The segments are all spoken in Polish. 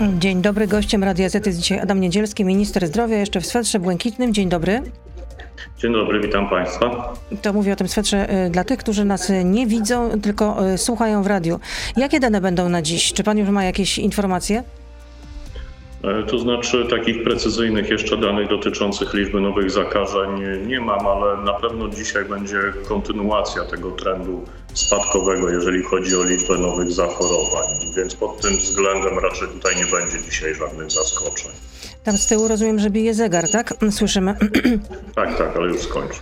Dzień dobry, gościem Radia Z jest dzisiaj Adam Niedzielski, minister zdrowia, jeszcze w swetrze błękitnym. Dzień dobry. Dzień dobry, witam Państwa. To mówię o tym swetrze y, dla tych, którzy nas nie widzą, tylko y, słuchają w radiu. Jakie dane będą na dziś? Czy Pan już ma jakieś informacje? E, to znaczy takich precyzyjnych jeszcze danych dotyczących liczby nowych zakażeń nie mam, ale na pewno dzisiaj będzie kontynuacja tego trendu spadkowego, jeżeli chodzi o liczbę nowych zachorowań. Więc pod tym względem raczej tutaj nie będzie dzisiaj żadnych zaskoczeń. Tam z tyłu rozumiem, że bije zegar, tak? Słyszymy. Tak, tak, ale już skończę.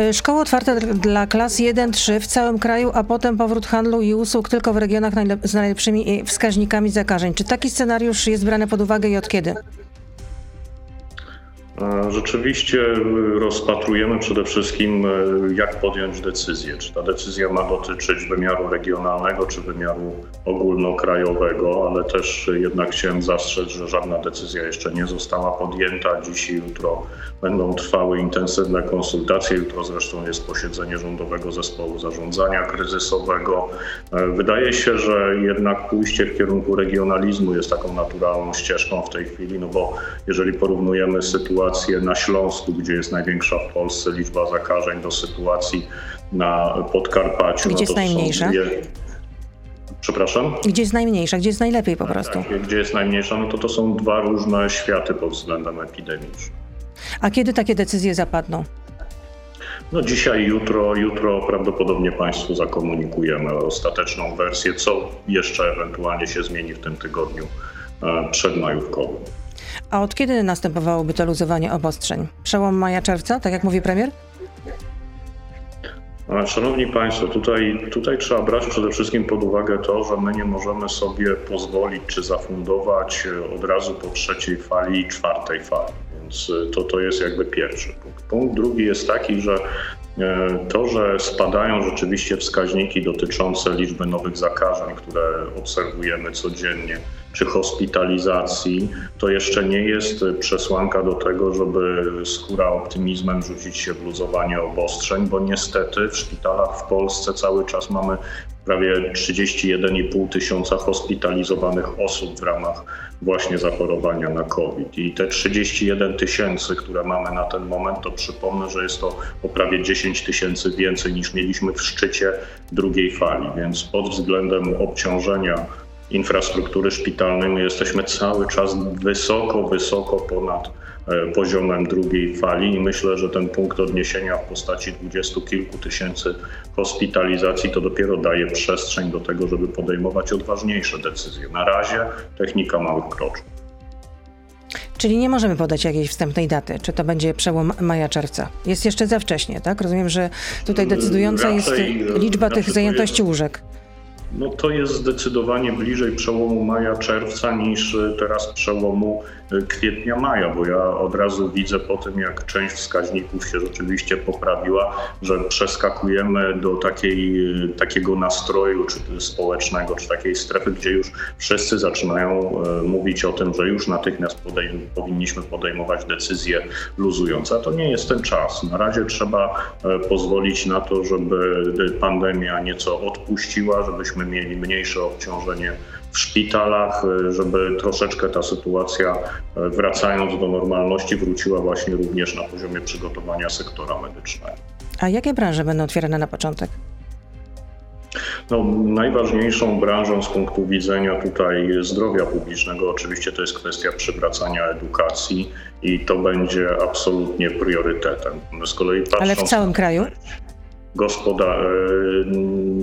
Y, Szkoły otwarte dla klas 1-3 w całym kraju, a potem powrót handlu i usług tylko w regionach najlep- z najlepszymi wskaźnikami zakażeń. Czy taki scenariusz jest brany pod uwagę i od kiedy? Rzeczywiście e, rozpatrujemy przede wszystkim, e, jak podjąć decyzję. Czy ta decyzja ma dotyczyć wymiaru regionalnego, czy wymiaru ogólnokrajowego, ale też jednak chciałem zastrzec, że żadna decyzja jeszcze nie została podjęta. Dziś i jutro będą trwały intensywne konsultacje. Jutro zresztą jest posiedzenie Rządowego Zespołu Zarządzania Kryzysowego. E, Wydaje się, że jednak pójście w kierunku regionalizmu jest taką naturalną ścieżką w tej chwili, no bo jeżeli porównujemy sytuację na Śląsku, gdzie jest największa w Polsce liczba zakażeń, do sytuacji na Podkarpaciu. Gdzie no jest najmniejsza? Przepraszam? Gdzie jest najmniejsza, gdzie jest najlepiej po prostu? Tak, gdzie jest najmniejsza, no to to są dwa różne światy pod względem epidemicznym. A kiedy takie decyzje zapadną? No dzisiaj, jutro, jutro prawdopodobnie Państwu zakomunikujemy ostateczną wersję, co jeszcze ewentualnie się zmieni w tym tygodniu e, przedmajówkowym. A od kiedy następowałoby to luzowanie obostrzeń? Przełom maja-czerwca, tak jak mówi premier? Szanowni Państwo, tutaj, tutaj trzeba brać przede wszystkim pod uwagę to, że my nie możemy sobie pozwolić czy zafundować e, od razu po trzeciej fali i czwartej fali. Więc e, to, to jest jakby pierwszy punkt. Punkt drugi jest taki, że e, to, że spadają rzeczywiście wskaźniki dotyczące liczby nowych zakażeń, które obserwujemy codziennie, czy hospitalizacji, to jeszcze nie jest przesłanka do tego, żeby skóra optymizmem rzucić się w luzowanie obostrzeń, bo niestety w szpitalach w Polsce cały czas mamy prawie 31,5 tysiąca hospitalizowanych osób w ramach właśnie zachorowania na COVID. I te 31 tysięcy, które mamy na ten moment, to przypomnę, że jest to o prawie 10 tysięcy więcej niż mieliśmy w szczycie drugiej fali, więc pod względem obciążenia infrastruktury szpitalnej my jesteśmy cały czas wysoko, wysoko ponad poziomem drugiej fali i myślę, że ten punkt odniesienia w postaci dwudziestu kilku tysięcy hospitalizacji to dopiero daje przestrzeń do tego, żeby podejmować odważniejsze decyzje. Na razie technika małych kroczków. Czyli nie możemy podać jakiejś wstępnej daty, czy to będzie przełom maja-czerwca. Jest jeszcze za wcześnie, tak? Rozumiem, że tutaj decydująca jest Raczej, e, liczba tych to zajętości jest- łóżek. No to jest zdecydowanie bliżej przełomu maja-czerwca niż e, teraz przełomu e, kwietnia-maja, bo ja od razu widzę po tym, jak część wskaźników się rzeczywiście poprawiła, że przeskakujemy do takiej, e, takiego nastroju czy społecznego, czy takiej strefy, gdzie już wszyscy zaczynają e, mówić o tym, że już natychmiast powinniśmy podejmować decyzje luzujące. A to nie jest ten czas. Na razie trzeba e, pozwolić na to, żeby pandemia nieco odpuściła, żebyśmy mieli mniejsze obciążenie w szpitalach, e, żeby troszeczkę ta sytuacja, e, wracając do normalności, wróciła właśnie również na poziomie przygotowania sektora medycznego. A jakie branże będą otwierane na początek? No, najważniejszą branżą z punktu widzenia tutaj zdrowia publicznego oczywiście to jest kwestia przywracania edukacji i to będzie absolutnie priorytetem. Z kolei Ale w patrząc całym kraju? Gospoda, e,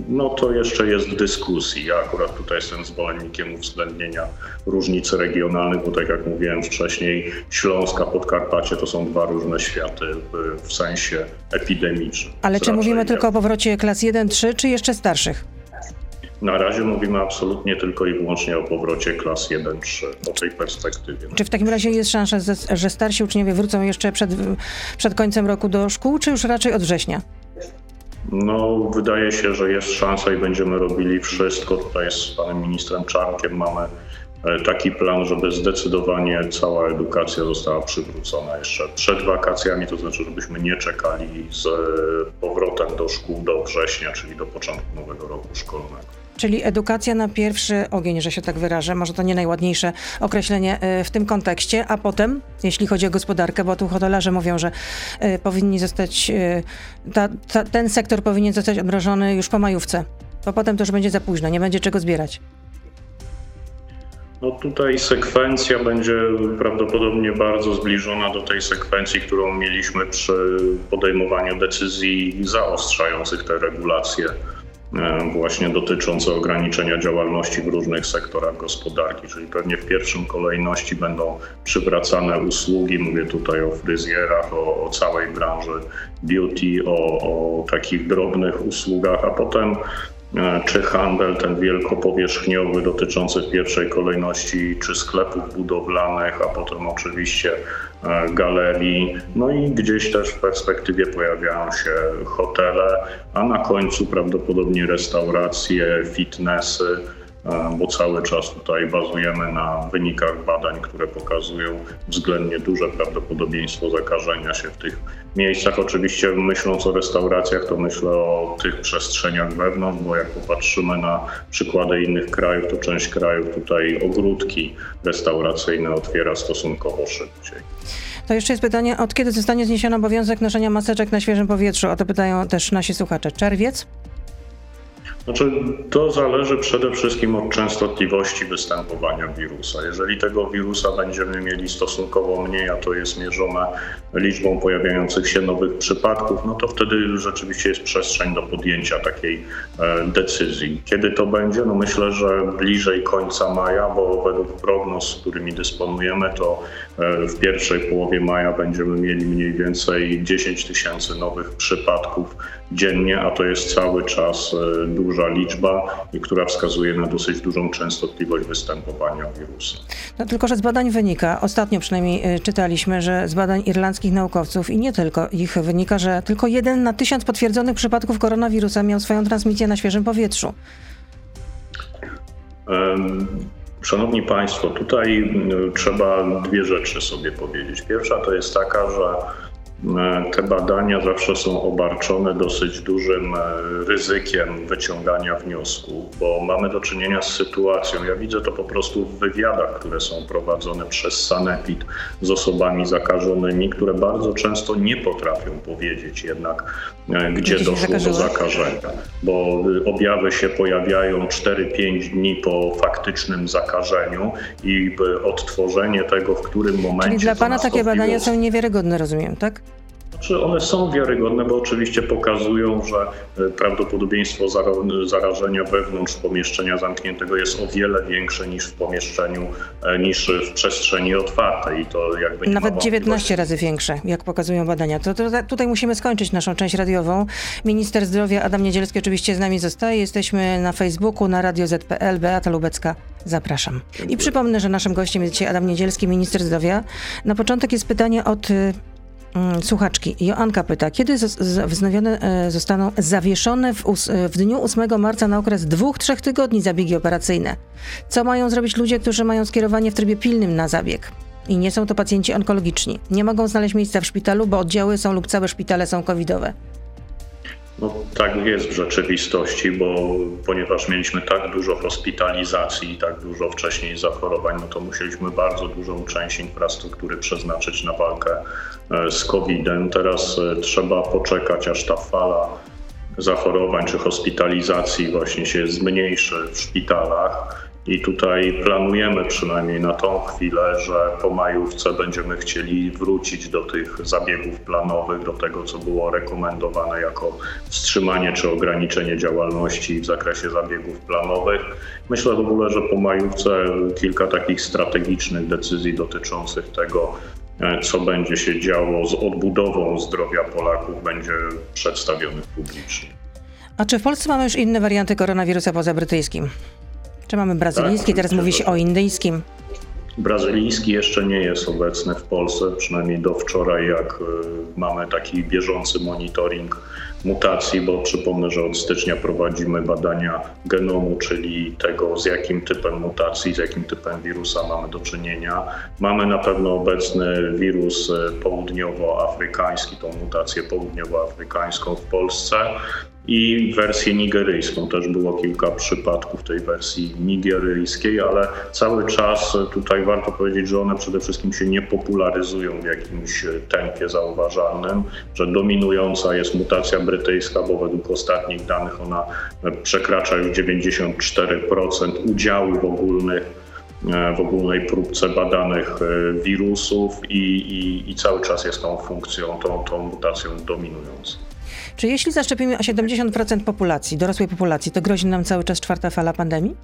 no to jeszcze jest w dyskusji. Ja akurat tutaj jestem zwolennikiem uwzględnienia różnic regionalnych, bo tak jak mówiłem wcześniej, Śląska, Podkarpacie to są dwa różne światy w, sensie epidemicznym. Ale czy mówimy jak- tylko o powrocie klas 1-3, czy jeszcze starszych? Na razie mówimy absolutnie tylko i wyłącznie o powrocie klas 1-3, o tej perspektywie. Czy w takim razie jest szansa, że- że starsi uczniowie wrócą jeszcze przed, przed końcem roku do szkół, czy już raczej od września? No, wydaje się, że jest szansa i będziemy robili wszystko. Tutaj z panem ministrem Czarnkiem mamy e, taki plan, żeby zdecydowanie cała edukacja została przywrócona jeszcze przed wakacjami, to znaczy, żebyśmy nie czekali z e, powrotem do szkół do września, czyli do początku nowego roku szkolnego. Czyli edukacja na pierwszy ogień, że się tak wyrażę. Może to nie najładniejsze określenie y, w tym kontekście, a potem, jeśli chodzi o gospodarkę, bo tu hotelarze mówią, że y, powinni zostać, y, ta, ta, ten sektor powinien zostać odmrożony już po majówce, bo potem to już będzie za późno, nie będzie czego zbierać. No tutaj sekwencja będzie prawdopodobnie bardzo zbliżona do tej sekwencji, którą mieliśmy przy podejmowaniu decyzji zaostrzających te regulacje właśnie dotyczące ograniczenia działalności w różnych sektorach gospodarki, czyli pewnie w pierwszym kolejności będą przywracane usługi, mówię tutaj o fryzjerach, o, o całej branży beauty, o, o takich drobnych usługach, a potem E, czy handel ten wielkopowierzchniowy dotyczący w pierwszej kolejności czy sklepów budowlanych, a potem oczywiście e, galerii, no i gdzieś też w perspektywie pojawiają się hotele, a na końcu prawdopodobnie restauracje, fitnessy, bo cały czas tutaj bazujemy na wynikach badań, które pokazują względnie duże prawdopodobieństwo zakażenia się w tych miejscach. Oczywiście myśląc o restauracjach, to myślę o tych przestrzeniach wewnątrz, bo jak popatrzymy na przykłady innych krajów, to część krajów tutaj ogródki restauracyjne otwiera stosunkowo szybciej. To jeszcze jest pytanie, od kiedy zostanie zniesiony obowiązek noszenia maseczek na świeżym powietrzu? O to pytają też nasi słuchacze. Czerwiec? Znaczy, to zależy przede wszystkim od częstotliwości występowania wirusa. Jeżeli tego wirusa będziemy mieli stosunkowo mniej, a to jest mierzone liczbą pojawiających się nowych przypadków, no to wtedy rzeczywiście jest przestrzeń do podjęcia takiej e, decyzji. Kiedy to będzie? No myślę, że bliżej końca maja, bo według prognoz, którymi dysponujemy, to e, w pierwszej połowie maja będziemy mieli mniej więcej 10 tysięcy nowych przypadków dziennie, a to jest cały czas e, duża liczba, która wskazuje na dosyć dużą częstotliwość występowania wirusa. No, tylko, że z badań wynika, ostatnio przynajmniej e, czytaliśmy, że z badań irlandzkich naukowców i nie tylko ich wynika, że tylko jeden na tysiąc potwierdzonych przypadków koronawirusa miał swoją transmisję na świeżym powietrzu. Szanowni Państwo, tutaj trzeba dwie rzeczy sobie powiedzieć. Pierwsza to jest taka, że te badania zawsze są obarczone dosyć dużym e, ryzykiem wyciągania wniosków, bo mamy do czynienia z sytuacją, ja widzę to po prostu w wywiadach, które są prowadzone przez Sanepid z osobami zakażonymi, które bardzo często nie potrafią powiedzieć jednak, e, gdzie, gdzie doszło do zakażenia, bo objawy się pojawiają 4-5 dni po faktycznym zakażeniu i odtworzenie tego, w którym momencie. Czyli dla Pana takie badania są niewiarygodne, rozumiem, tak? Znaczy one są wiarygodne, bo oczywiście pokazują, że e, prawdopodobieństwo zarażenia wewnątrz pomieszczenia zamkniętego jest o wiele większe niż w pomieszczeniu, e, niż w przestrzeni otwartej. I to jakby Nawet 19 razy większe, jak pokazują badania. To, to, tutaj musimy skończyć naszą część radiową. Minister zdrowia Adam Niedzielski oczywiście z nami zostaje. Jesteśmy na Facebooku, na Radio ZPL. Beata Lubecka. Zapraszam. I przypomnę, że naszym gościem jest dzisiaj Adam Niedzielski, minister zdrowia. Na początek jest pytanie od y, słuchaczki. Joanka pyta, kiedy wznowione e, zostaną zawieszone w, w dniu 8 marca na okres dwóch, trzech tygodni zabiegi operacyjne? Co mają zrobić ludzie, którzy mają skierowanie w trybie pilnym na zabieg? I nie są to pacjenci onkologiczni. Nie mogą znaleźć miejsca w szpitalu, bo oddziały są lub całe szpitale są covidowe. No, tak jest w rzeczywistości, bo ponieważ mieliśmy tak dużo hospitalizacji i tak dużo wcześniej zachorowań, no to musieliśmy bardzo dużą część infrastruktury przeznaczyć na walkę e, z COVID-em. Teraz e, trzeba poczekać, aż ta fala zachorowań czy hospitalizacji właśnie się zmniejszy w szpitalach i tutaj planujemy przynajmniej na tą chwilę, że po majówce będziemy chcieli wrócić do tych zabiegów planowych, do tego, co było rekomendowane jako wstrzymanie czy ograniczenie działalności w zakresie zabiegów planowych. Myślę w ogóle, że po majówce kilka takich strategicznych decyzji dotyczących tego, e, co będzie się działo z odbudową zdrowia Polaków, będzie przedstawionych publicznie. A czy w Polsce mamy już inne warianty koronawirusa poza brytyjskim? Czy mamy brazylijski, tak, teraz mówi się o indyjskim? Brazylijski jeszcze nie jest obecny w Polsce, przynajmniej do wczoraj, jak e, mamy taki bieżący monitoring mutacji, bo przypomnę, że od stycznia prowadzimy badania genomu, czyli tego, z jakim typem mutacji, z jakim typem wirusa mamy do czynienia. Mamy na pewno obecny wirus e, południowoafrykański, tą mutację południowoafrykańską w Polsce. I wersję nigeryjską. Też było kilka przypadków tej wersji nigeryjskiej, ale cały czas tutaj warto powiedzieć, że one przede wszystkim się nie popularyzują w jakimś tempie zauważalnym, że dominująca jest mutacja brytyjska, bo według ostatnich danych ona przekracza już 94% udziału w ogólnych w ogólnej próbce badanych wirusów i, i, i, cały czas jest tą funkcją, tą, tą mutacją dominującą. Czy jeśli zaszczepimy 70% populacji, dorosłej populacji, to grozi nam cały czas czwarta fala pandemii?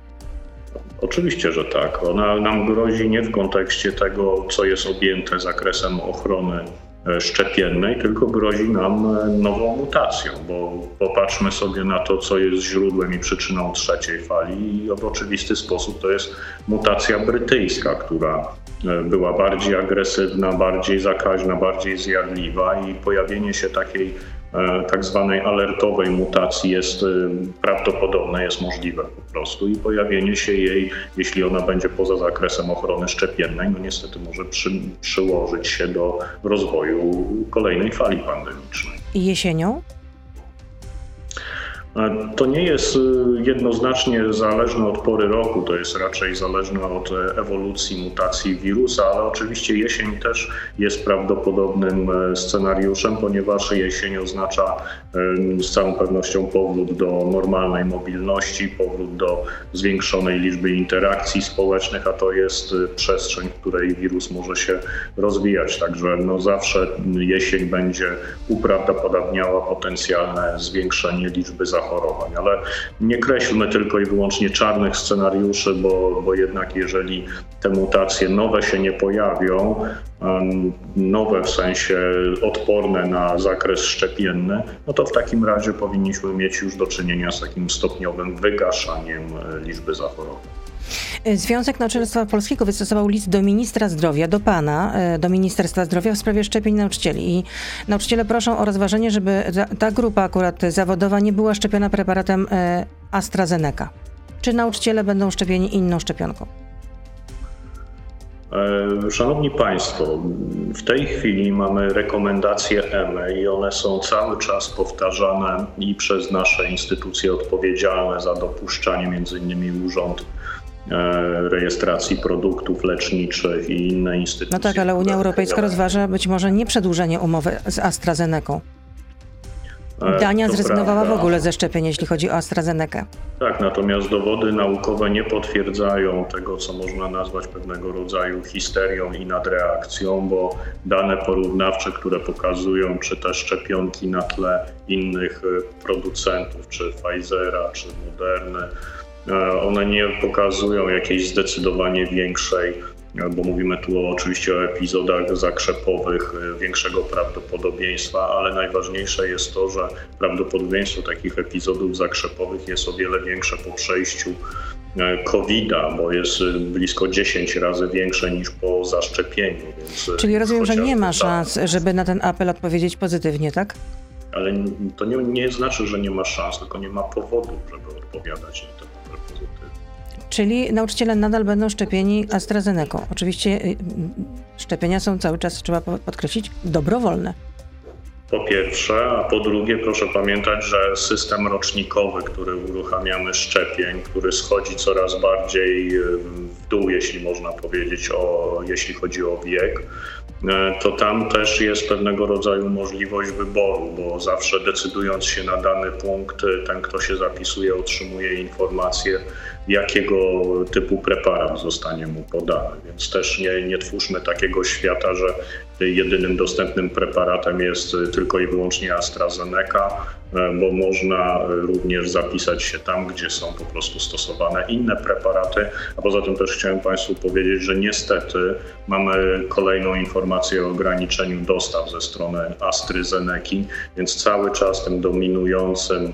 Oczywiście, że tak. Ona nam grozi nie w kontekście tego, co jest objęte zakresem ochrony e, szczepiennej, tylko grozi nam e, nową mutacją, bo popatrzmy sobie na to, co jest źródłem i przyczyną trzeciej fali i w oczywisty sposób to jest mutacja brytyjska, która e, była bardziej agresywna, bardziej zakaźna, bardziej zjadliwa i pojawienie się takiej tak zwanej alertowej mutacji jest e, prawdopodobne, jest możliwe po prostu i pojawienie się jej, jeśli ona będzie poza zakresem ochrony szczepiennej, no niestety może przy, przyłożyć się do rozwoju kolejnej fali pandemicznej. Jesienią? To nie jest y, jednoznacznie zależne od pory roku, to jest raczej zależne od e, ewolucji, mutacji wirusa, ale oczywiście jesień też jest prawdopodobnym e, scenariuszem, ponieważ jesień oznacza z całą pewnością powrót do normalnej mobilności, powrót do zwiększonej liczby interakcji społecznych, a to jest e, przestrzeń, w której wirus może się rozwijać. Także no zawsze jesień będzie uprawdopodobniała potencjalne zwiększenie liczby zachorowań zachorowań, ale nie kreślmy tylko i wyłącznie czarnych scenariuszy, bo, bo jednak jeżeli te mutacje nowe się nie pojawią, nowe w sensie odporne na zakres szczepienny, no to w takim razie powinniśmy mieć już do czynienia z takim stopniowym wygaszaniem e, liczby zachorowań. Związek Nauczycielstwa Polskiego wystosował list do ministra zdrowia, do pana, e, do Ministerstwa Zdrowia w sprawie szczepień nauczycieli. I nauczyciele proszą o rozważenie, żeby ta grupa akurat zawodowa nie była szczepiona preparatem e, AstraZeneca. Czy nauczyciele będą szczepieni inną szczepionką? E, szanowni Państwo, w tej chwili mamy rekomendacje EME i one są cały czas powtarzane i przez nasze instytucje odpowiedzialne za dopuszczanie, między innymi Urząd rejestracji produktów leczniczych i inne instytucje. No tak, ale Unia Europejska rozważa być może nie przedłużenie umowy z AstraZeneką. E, Dania zrezygnowała prawda. w ogóle ze szczepień, jeśli chodzi o AstraZenekę. Tak, natomiast dowody naukowe nie potwierdzają tego, co można nazwać pewnego rodzaju histerią i nadreakcją, bo dane porównawcze, które pokazują, czy te szczepionki na tle innych e, producentów, czy Pfizera, czy Moderny, E, one nie pokazują jakiejś zdecydowanie większej, e, bo mówimy tu oczywiście o epizodach zakrzepowych, e, większego prawdopodobieństwa, ale najważniejsze jest to, że prawdopodobieństwo takich epizodów zakrzepowych jest o wiele większe po przejściu COVID-a, bo jest blisko 10 razy większe niż po zaszczepieniu. Czyli rozumiem, że nie ma szans, żeby na ten apel odpowiedzieć pozytywnie, tak? Ale to nie, nie znaczy, że nie ma szans, tylko nie ma powodu, żeby odpowiadać na to. Czyli nauczyciele nadal będą szczepieni AstraZeneką. Oczywiście y, y, szczepienia są cały czas, trzeba podkreślić, dobrowolne. Po pierwsze, a po drugie, proszę pamiętać, że system rocznikowy, który uruchamiamy szczepień, który schodzi coraz bardziej y, w dół, jeśli można powiedzieć, o, jeśli chodzi o wiek, to tam też jest pewnego rodzaju możliwość wyboru, bo zawsze decydując się na dany punkt, ten, kto się zapisuje, otrzymuje informację, jakiego typu preparat zostanie mu podany. Więc też nie, nie twórzmy takiego świata, że jedynym dostępnym preparatem jest tylko i wyłącznie AstraZeneca, e, bo można również zapisać się tam, gdzie są po prostu stosowane inne preparaty. A poza tym też chciałem Państwu powiedzieć, że niestety mamy kolejną informację o ograniczeniu dostaw ze strony AstraZeneca, więc cały czas tym dominującym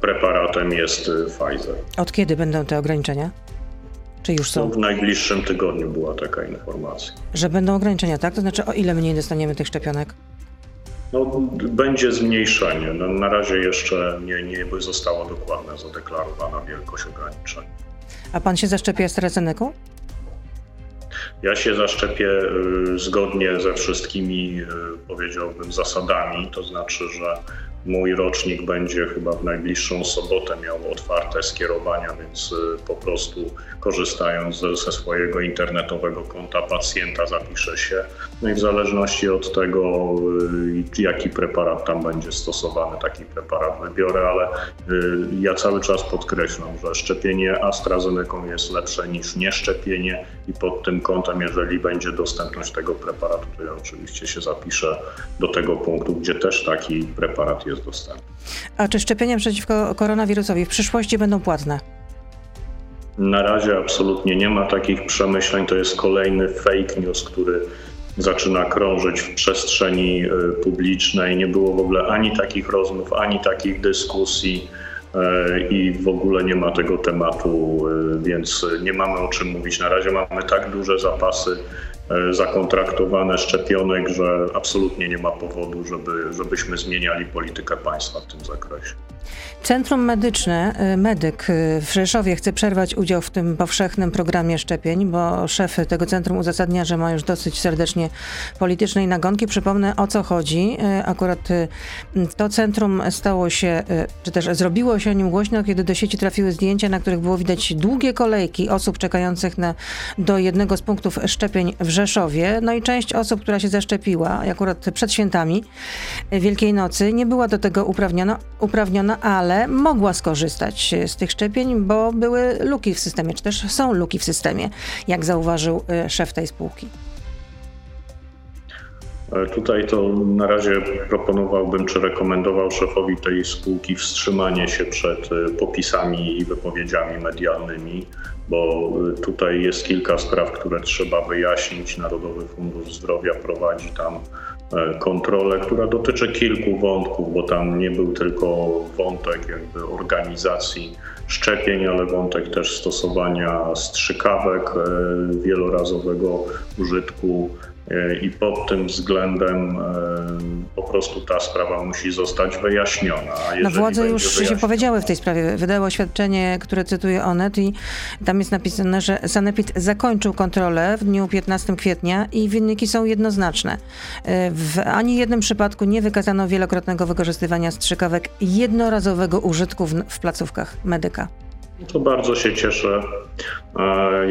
preparatem jest y, Pfizer. Od kiedy będą te ograniczenia? Czy już są? No, w najbliższym tygodniu była taka informacja. Że będą ograniczenia, tak? To znaczy o ile mniej dostaniemy tych szczepionek? No, będzie zmniejszenie. No, na razie jeszcze nie, nie została dokładna zadeklarowana wielkość ograniczeń. A pan się zaszczepi AstraZeneką? Ja się zaszczepię y, zgodnie ze wszystkimi, y, powiedziałbym, zasadami, to znaczy, że Mój rocznik będzie chyba w najbliższą sobotę miał otwarte skierowania, więc y, po prostu korzystając ze swojego internetowego konta pacjenta zapiszę się. No i w zależności od tego, y, jaki preparat tam będzie stosowany, taki preparat wybiorę, ale y, ja cały czas podkreślam, że szczepienie AstraZeneca jest lepsze niż nieszczepienie i pod tym kątem, jeżeli będzie dostępność tego preparatu, to ja oczywiście się zapiszę do tego punktu, gdzie też taki preparat jest dostępny. A czy szczepienia przeciwko koronawirusowi w przyszłości będą płatne? Na razie absolutnie nie ma takich przemyśleń. To jest kolejny fake news, który zaczyna krążyć w przestrzeni y, publicznej. Nie było w ogóle ani takich rozmów, ani takich dyskusji y, i w ogóle nie ma tego tematu, y, więc nie mamy o czym mówić. Na razie mamy tak duże zapasy zakontraktowane szczepionek, że absolutnie nie ma powodu, żeby, żebyśmy zmieniali politykę państwa w tym zakresie. Centrum Medyczne, e, medyk e, w Rzeszowie chce przerwać udział w tym powszechnym programie szczepień, bo szef tego centrum uzasadnia, że ma już dosyć serdecznie politycznej nagonki. Przypomnę o co chodzi. Akurat to centrum stało się, czy też zrobiło się o nim głośno, kiedy do sieci trafiły zdjęcia, na których było widać długie kolejki osób czekających na, do jednego z punktów szczepień w Rzeszowie. Rzeszowie. No i część osób, która się zaszczepiła, akurat przed świętami Wielkiej Nocy, nie była do tego uprawniona, uprawniona, ale mogła skorzystać z tych szczepień, bo były luki w systemie, czy też są luki w systemie, jak zauważył e, szef tej spółki. Tutaj to na razie proponowałbym, czy rekomendował szefowi tej spółki wstrzymanie się przed e, popisami i wypowiedziami medialnymi, bo e, tutaj jest kilka spraw, które trzeba wyjaśnić. Narodowy Fundusz Zdrowia prowadzi tam kontrolę, która dotyczy kilku wątków, bo tam nie był tylko wątek jakby organizacji szczepień, ale wątek też stosowania strzykawek wielorazowego użytku i pod tym względem e, po prostu ta sprawa musi zostać wyjaśniona. No władze już wyjaśniona... się powiedziały w tej sprawie. Wydały oświadczenie, które cytuje Onet i tam jest napisane, że Sanepid zakończył kontrolę w dniu 15 kwietnia i wyniki są jednoznaczne. E, w ani jednym przypadku nie wykazano wielokrotnego wykorzystywania strzykawek jednorazowego użytku w, w placówkach medyka. To bardzo się cieszę.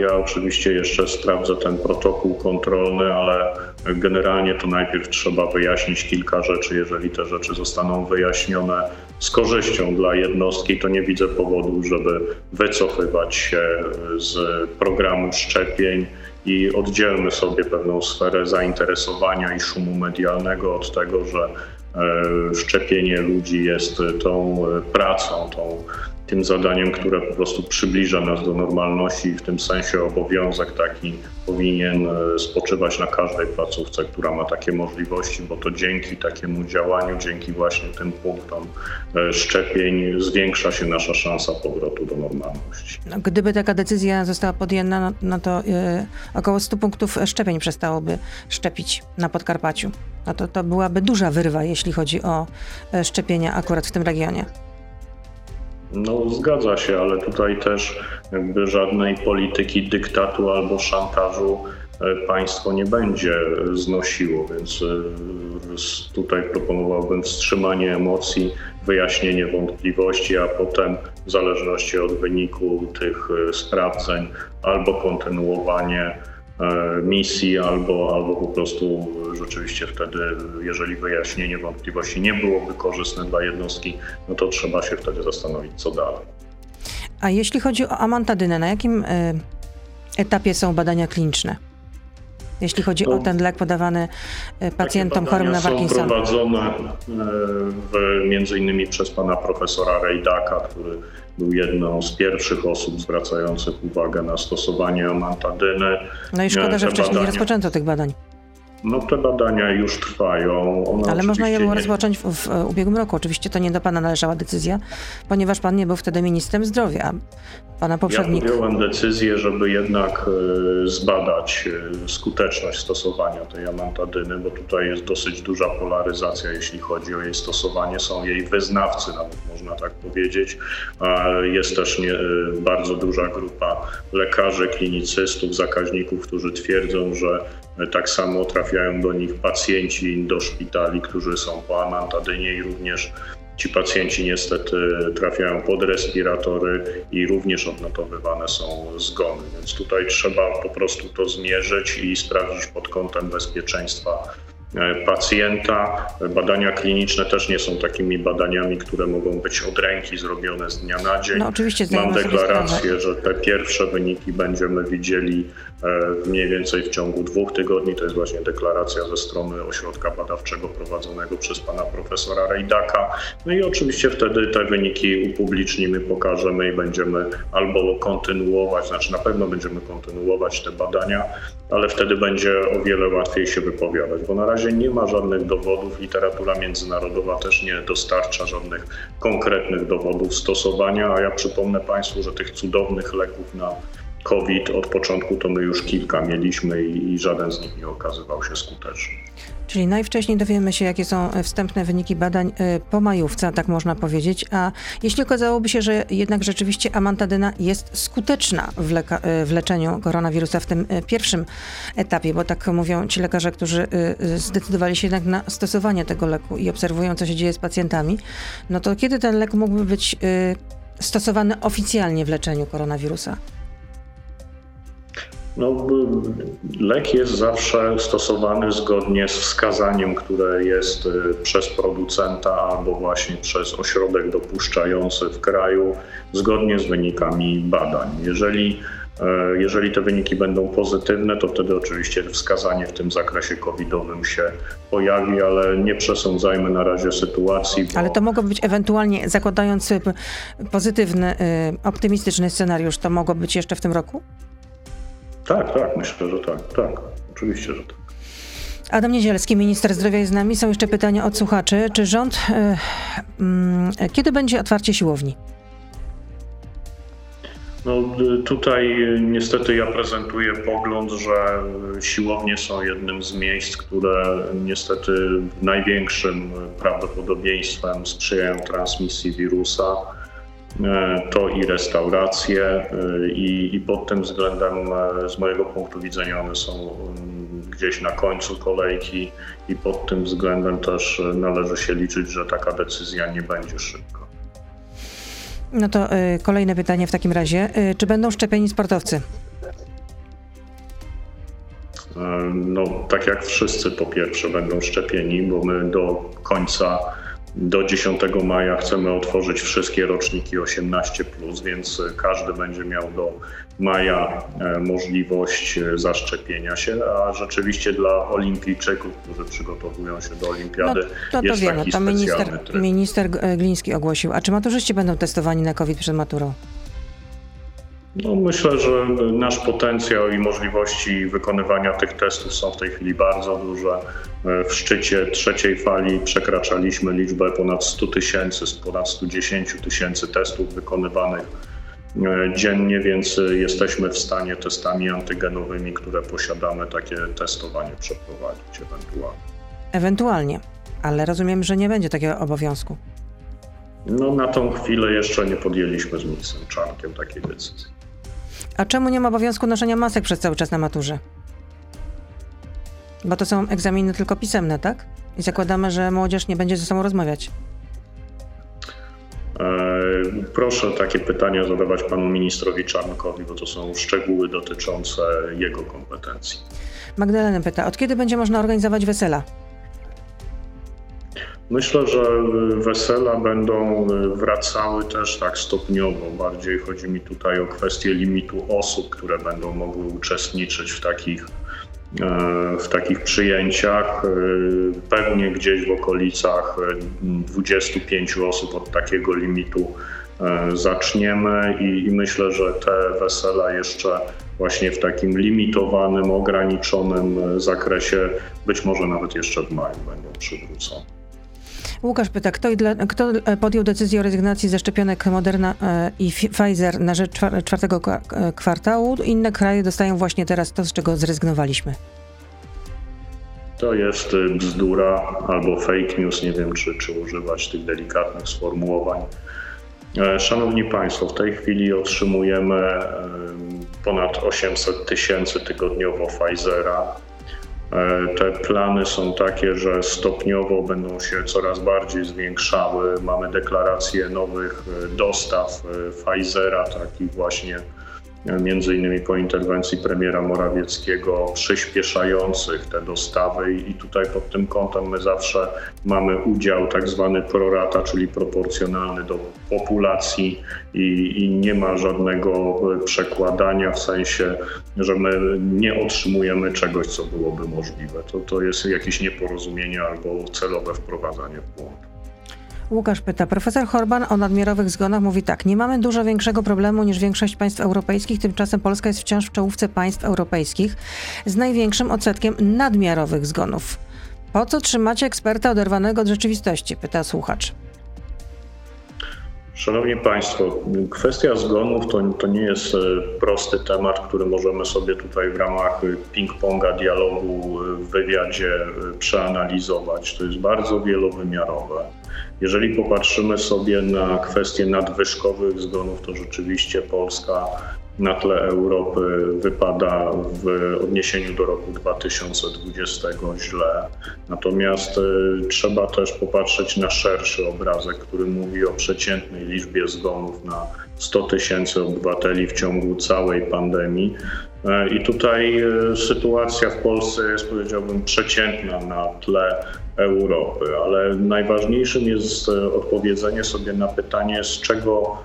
Ja oczywiście jeszcze sprawdzę ten protokół kontrolny, ale generalnie to najpierw trzeba wyjaśnić kilka rzeczy. Jeżeli te rzeczy zostaną wyjaśnione z korzyścią dla jednostki, to nie widzę powodu, żeby wycofywać się z programu szczepień i oddzielmy sobie pewną sferę zainteresowania i szumu medialnego od tego, że e, szczepienie ludzi jest tą pracą, tą tym zadaniem, które po prostu przybliża nas do normalności w tym sensie obowiązek taki powinien e, spoczywać na każdej placówce, która ma takie możliwości, bo to dzięki takiemu działaniu, dzięki właśnie tym punktom e, szczepień zwiększa się nasza szansa powrotu do normalności. No, gdyby taka decyzja została podjęta, no, no to yy, około 100 punktów szczepień przestałoby szczepić na Podkarpaciu. No to, to byłaby duża wyrwa, jeśli chodzi o szczepienia akurat w tym regionie. No zgadza się, ale tutaj też jakby żadnej polityki dyktatu albo szantażu e, państwo nie będzie znosiło, więc e, tutaj proponowałbym wstrzymanie emocji, wyjaśnienie wątpliwości, a potem w zależności od wyniku tych e, sprawdzeń albo kontynuowanie E, misji, albo, albo po prostu rzeczywiście wtedy, jeżeli wyjaśnienie wątpliwości nie byłoby korzystne dla jednostki, no to trzeba się wtedy zastanowić, co dalej. A jeśli chodzi o amantadynę, na jakim e, etapie są badania kliniczne? Jeśli chodzi to o ten lek podawany e, pacjentom chorym na Parkinsona. są prowadzone w, między innymi przez pana profesora Rejdaka, który był jedną z pierwszych osób zwracających uwagę na stosowanie amantadyny. No i szkoda, że wcześniej badania... nie rozpoczęto tych badań. No te badania już trwają. One Ale można je było nie... rozpocząć w, w, ubiegłym roku. Oczywiście to nie do pana należała decyzja, ponieważ pan nie był wtedy ministrem zdrowia. Pana poprzednik... Ja podjąłem decyzję, żeby jednak e, zbadać e, skuteczność stosowania tej amantadyny, bo tutaj jest dosyć duża polaryzacja, jeśli chodzi o jej stosowanie. Są jej wyznawcy, nawet można tak powiedzieć. Jest też nie, e, bardzo duża grupa lekarzy, klinicystów, zakaźników, którzy twierdzą, że tak samo trafiają do nich pacjenci do szpitali, którzy są po amantadynie i również Ci pacjenci niestety trafiają pod respiratory i również odnotowywane są zgony. Więc tutaj trzeba po prostu to zmierzyć i sprawdzić pod kątem bezpieczeństwa pacjenta. Badania kliniczne też nie są takimi badaniami, które mogą być od ręki zrobione z dnia na dzień. No, oczywiście Mam deklarację, że te pierwsze wyniki będziemy widzieli e, mniej więcej w ciągu dwóch tygodni. To jest właśnie deklaracja ze strony ośrodka badawczego prowadzonego przez pana profesora Rejdaka. No i oczywiście wtedy te wyniki upublicznimy, pokażemy i będziemy albo kontynuować, znaczy na pewno będziemy kontynuować te badania, ale wtedy będzie o wiele łatwiej się wypowiadać, bo na razie nie ma żadnych dowodów, literatura międzynarodowa też nie dostarcza żadnych konkretnych dowodów stosowania, a ja przypomnę Państwu, że tych cudownych leków na COVID od początku to my już kilka mieliśmy i, i żaden z nich nie okazywał się skuteczny. Czyli najwcześniej dowiemy się, jakie są e, wstępne wyniki badań e, po majówce, tak można powiedzieć. A jeśli okazałoby się, że jednak rzeczywiście amantadyna jest skuteczna w, leka- e, w leczeniu koronawirusa w tym pierwszym etapie, bo tak mówią ci lekarze, którzy zdecydowali się jednak na stosowanie tego leku i obserwują, co się dzieje z pacjentami, no to kiedy ten lek mógłby być stosowany oficjalnie w leczeniu koronawirusa? No, lek jest zawsze stosowany zgodnie z wskazaniem, które jest y, przez producenta albo właśnie przez ośrodek dopuszczający w kraju, zgodnie z wynikami badań. Jeżeli, e, jeżeli te wyniki będą pozytywne, to wtedy oczywiście wskazanie w tym zakresie covidowym się pojawi, ale nie przesądzajmy na razie sytuacji. Bo... Ale to mogło być ewentualnie, zakładając pozytywny, y, optymistyczny scenariusz, to mogło być jeszcze w tym roku? Tak, tak, myślę, że tak, tak, oczywiście, że tak. Adam Niedzielski, minister zdrowia jest z nami. Są jeszcze pytania od słuchaczy. Czy rząd, y, y, kiedy będzie otwarcie siłowni? No, tutaj niestety ja prezentuję pogląd, że siłownie są jednym z miejsc, które niestety największym prawdopodobieństwem sprzyjają transmisji wirusa E, to i restauracje e, i, i pod tym względem e, z mojego punktu widzenia one są mm, gdzieś na końcu kolejki i pod tym względem też należy się liczyć, że taka decyzja nie będzie szybko. No to y, kolejne pytanie w takim razie. Y, czy będą szczepieni sportowcy? No, tak jak wszyscy po pierwsze będą szczepieni, bo my do końca do 10 maja chcemy otworzyć wszystkie roczniki 18, więc każdy będzie miał do maja e, możliwość e, zaszczepienia się, a rzeczywiście dla olimpijczyków, którzy przygotowują się do olimpiady, no, to, to jest wiemy, taki to minister, tryb. minister Gliński ogłosił. A czy maturzyści będą testowani na COVID przed maturą? No, myślę, że nasz potencjał i możliwości wykonywania tych testów są w tej chwili bardzo duże. W szczycie trzeciej fali przekraczaliśmy liczbę ponad 100 tysięcy, ponad 110 tysięcy testów wykonywanych e, dziennie, więc jesteśmy w stanie testami antygenowymi, które posiadamy, takie testowanie przeprowadzić ewentualnie. Ewentualnie, ale rozumiem, że nie będzie takiego obowiązku. No na tą chwilę jeszcze nie podjęliśmy z ministrem Czarnkiem takiej decyzji. A czemu nie ma obowiązku noszenia masek przez cały czas na maturze? Bo to są egzaminy tylko pisemne, tak? I zakładamy, że młodzież nie będzie ze sobą rozmawiać. E, proszę takie pytania zadawać panu ministrowi Czarnkowi, bo to są szczegóły dotyczące jego kompetencji. Magdalena pyta, od kiedy będzie można organizować wesela? Myślę, że wesela będą wracały też tak stopniowo. Bardziej chodzi mi tutaj o kwestię limitu osób, które będą mogły uczestniczyć w takich, e, w takich przyjęciach. E, pewnie gdzieś w okolicach 25 osób od takiego limitu e, zaczniemy i, i myślę, że te wesela jeszcze właśnie w takim limitowanym, ograniczonym zakresie, być może nawet jeszcze w maju będą przywrócone. Łukasz pyta, kto, kto e, podjął decyzję o rezygnacji ze szczepionek Moderna e, i Pfizer na rzecz czwartego e, kwartału? Inne kraje dostają właśnie teraz to, z czego zrezygnowaliśmy. To jest bzdura albo fake news, nie wiem czy, czy używać tych delikatnych sformułowań. Szanowni Państwo, w tej chwili otrzymujemy ponad 800 tysięcy tygodniowo Pfizera Te plany są takie, że stopniowo będą się coraz bardziej zwiększały. Mamy deklaracje nowych dostaw Pfizera, takich właśnie między innymi po interwencji premiera Morawieckiego, przyspieszających te dostawy i tutaj pod tym kątem my zawsze mamy udział tak zwany prorata, czyli proporcjonalny do populacji i, i nie ma żadnego przekładania w sensie, że my nie otrzymujemy czegoś, co byłoby możliwe. To, to jest jakieś nieporozumienie albo celowe wprowadzanie w błąd. Łukasz pyta, profesor Horban o nadmiarowych zgonach mówi tak, nie mamy dużo większego problemu niż większość państw europejskich, tymczasem Polska jest wciąż w czołówce państw europejskich z największym odsetkiem nadmiarowych zgonów. Po co trzymacie eksperta oderwanego od rzeczywistości? Pyta słuchacz. Szanowni Państwo, kwestia zgonów to, to nie jest e, prosty temat, który możemy sobie tutaj w ramach ping-ponga dialogu w wywiadzie e, przeanalizować. To jest bardzo wielowymiarowe. Jeżeli popatrzymy sobie na kwestie nadwyżkowych zgonów, to rzeczywiście Polska na tle Europy wypada w odniesieniu do roku 2020 źle. Natomiast y, trzeba też popatrzeć na szerszy obrazek, który mówi o przeciętnej liczbie zgonów na 100 tysięcy obywateli w ciągu całej pandemii. E, I tutaj y, sytuacja w Polsce jest, powiedziałbym, przeciętna na tle Europy, ale najważniejszym jest e, odpowiedzenie sobie na pytanie, z czego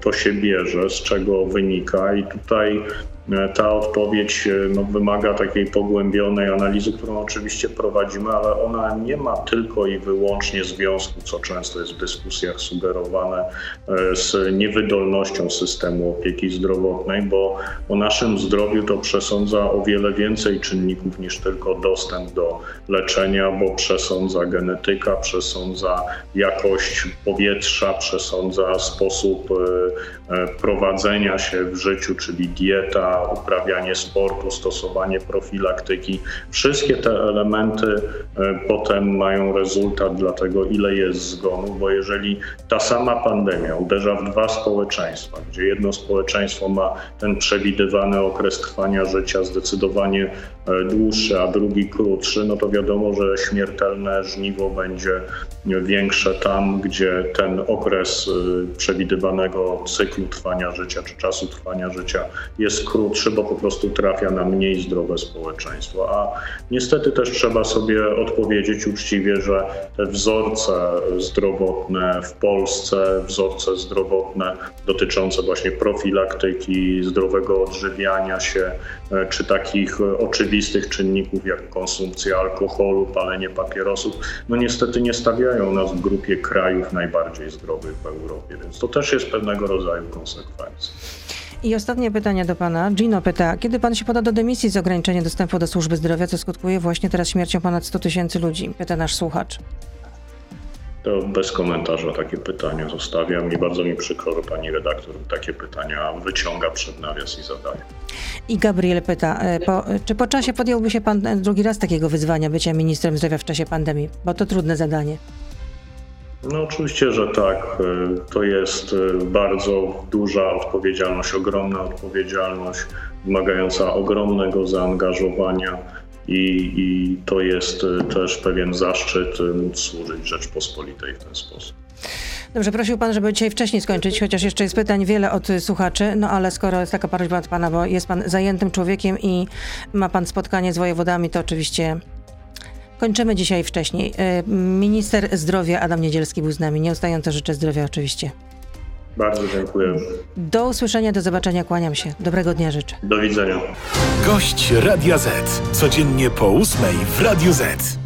to się bierze, z czego wynika. I tutaj E, ta odpowiedź e, no, wymaga takiej pogłębionej analizy, którą oczywiście prowadzimy, ale ona nie ma tylko i wyłącznie związku, co często jest w dyskusjach sugerowane, e, z niewydolnością systemu opieki zdrowotnej, bo o naszym zdrowiu to przesądza o wiele więcej czynników niż tylko dostęp do leczenia, bo przesądza genetyka, przesądza jakość powietrza, przesądza sposób prowadzenia się w życiu, czyli dieta, uprawianie sportu, stosowanie profilaktyki. Wszystkie te elementy e, potem mają rezultat dla tego, ile jest zgonów, bo jeżeli ta sama pandemia uderza w dwa społeczeństwa, gdzie jedno społeczeństwo ma ten przewidywany okres trwania życia zdecydowanie e, dłuższy, a drugi krótszy, no to wiadomo, że śmiertelne żniwo będzie większe tam, gdzie ten okres e, przewidywanego cyklu trwania życia czy czasu trwania życia jest krótszy krótszy, bo po prostu trafia na mniej zdrowe społeczeństwo. A niestety też trzeba sobie odpowiedzieć uczciwie, że te wzorce zdrowotne w Polsce, wzorce zdrowotne dotyczące właśnie profilaktyki, zdrowego odżywiania się, e, czy takich oczywistych czynników jak konsumpcja alkoholu, palenie papierosów, no niestety nie stawiają nas w grupie krajów najbardziej zdrowych w Europie, więc to też jest pewnego rodzaju konsekwencja. I ostatnie pytanie do pana. Gino pyta, kiedy pan się poda do dymisji z ograniczenia dostępu do służby zdrowia, co skutkuje właśnie teraz śmiercią ponad 100 tysięcy ludzi? Pyta nasz słuchacz. To bez komentarza takie pytania zostawiam i bardzo mi przykro, że pani redaktor takie pytania wyciąga przed nawias i zadaje. I Gabriel pyta, e, po, czy po czasie podjąłby się pan drugi raz takiego wyzwania bycia ministrem zdrowia w czasie pandemii? Bo to trudne zadanie. No oczywiście, że tak. E, to jest e, bardzo duża odpowiedzialność, ogromna odpowiedzialność, wymagająca ogromnego zaangażowania i, i to jest e, też pewien zaszczyt móc służyć Rzeczpospolitej w ten sposób. Dobrze, prosił pan, żeby dzisiaj wcześniej skończyć, chociaż jeszcze jest pytań wiele od słuchaczy, no ale skoro jest taka prośba od pana, bo jest pan zajętym człowiekiem i ma pan spotkanie z wojewodami, to oczywiście Kończymy dzisiaj wcześniej. E, minister zdrowia Adam Niedzielski był z nami. Nieustająco życzę zdrowia oczywiście. Bardzo dziękuję. Do usłyszenia, do zobaczenia, kłaniam się. Dobrego dnia życzę. Do widzenia. Gość Radia Z. Codziennie po ósmej w Radio Z.